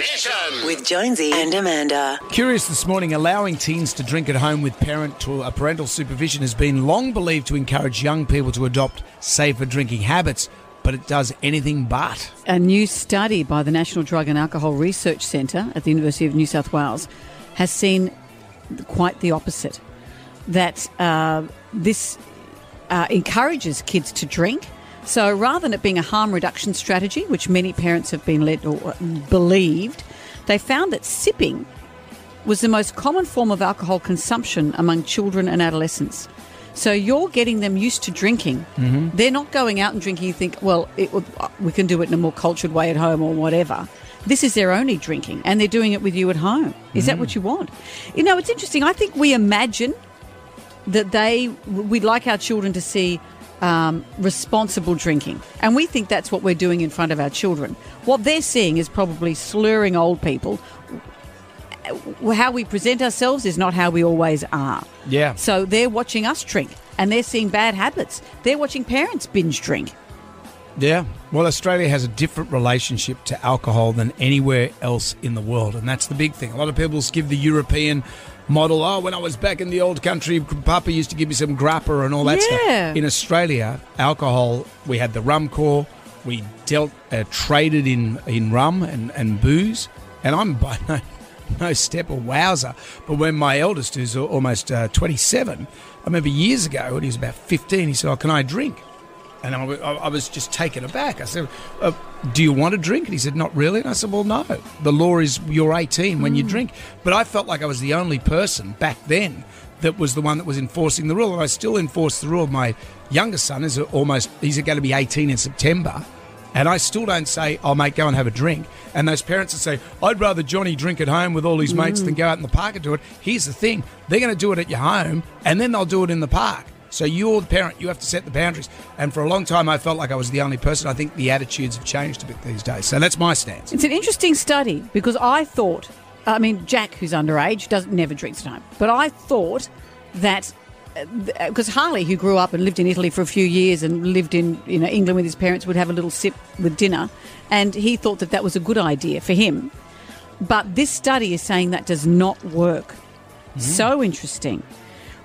Nation. With Jonesy and Amanda. Curious this morning, allowing teens to drink at home with parent to uh, parental supervision has been long believed to encourage young people to adopt safer drinking habits, but it does anything but. A new study by the National Drug and Alcohol Research Centre at the University of New South Wales has seen quite the opposite. That uh, this uh, encourages kids to drink. So rather than it being a harm reduction strategy, which many parents have been led or believed, they found that sipping was the most common form of alcohol consumption among children and adolescents. So you're getting them used to drinking. Mm-hmm. They're not going out and drinking. You think, well, it, we can do it in a more cultured way at home or whatever. This is their only drinking, and they're doing it with you at home. Is mm. that what you want? You know, it's interesting. I think we imagine that they we'd like our children to see um, responsible drinking. And we think that's what we're doing in front of our children. What they're seeing is probably slurring old people. How we present ourselves is not how we always are. Yeah. So they're watching us drink and they're seeing bad habits. They're watching parents binge drink. Yeah. Well, Australia has a different relationship to alcohol than anywhere else in the world. And that's the big thing. A lot of people give the European model. Oh, when I was back in the old country, Papa used to give me some grappa and all that yeah. stuff. In Australia, alcohol, we had the Rum Corps, We dealt, uh, traded in, in rum and, and booze. And I'm by no, no step a wowser. But when my eldest, who's almost uh, 27, I remember years ago when he was about 15, he said, Oh, can I drink? And I, I was just taken aback. I said, uh, Do you want to drink? And he said, Not really. And I said, Well, no. The law is you're 18 when mm. you drink. But I felt like I was the only person back then that was the one that was enforcing the rule. And I still enforce the rule. My youngest son is almost, he's going to be 18 in September. And I still don't say, oh, mate, go and have a drink. And those parents that say, I'd rather Johnny drink at home with all his mates mm. than go out in the park and do it. Here's the thing they're going to do it at your home and then they'll do it in the park. So you're the parent, you have to set the boundaries. And for a long time, I felt like I was the only person. I think the attitudes have changed a bit these days. So that's my stance. It's an interesting study because I thought, I mean, Jack, who's underage, doesn't never drinks at home, but I thought that because uh, Harley, who grew up and lived in Italy for a few years and lived in you know England with his parents, would have a little sip with dinner, and he thought that that was a good idea for him. But this study is saying that does not work. Mm. So interesting.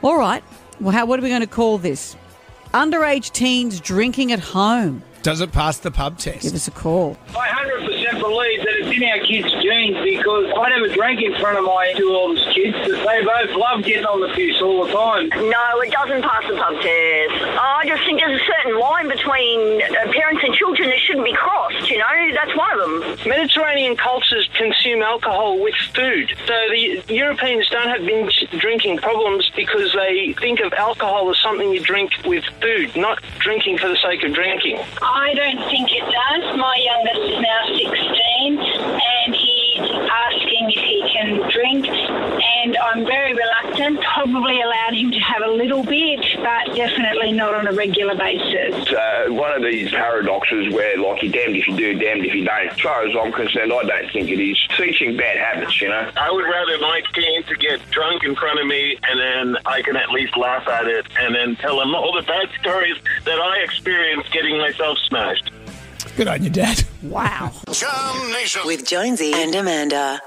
All right, well, how, what are we going to call this? Underage teens drinking at home. Does it pass the pub test? Give us a call. I 100% believe that it's in our kids' genes because I never drank in front of my two oldest kids, but they both love getting on the piss all the time. No, it doesn't pass the pub test. I just think there's a certain line between uh, parents and children that shouldn't be crossed, you know? That's one of them. Mediterranean cultures consume alcohol with food. So the Europeans don't have binge drinking problems because they think of alcohol as something you drink with food, not drinking for the sake of drinking. I don't think it does. My youngest is now 16 and he's asking if he can drink and I'm very reluctant. Probably allowed him to have a little bit, but definitely not on a regular basis. Uh, one of these paradoxes where, like, you're damned if you do, damned if you don't. As far as I'm concerned, I don't think it is. Teaching bad habits, you know. I would rather my teen to get drunk in front of me and then I can at least laugh at it and then tell him all the bad stories that I experienced getting myself smashed. Good on you, Dad. Wow. Jam Nation. With Jonesy and Amanda.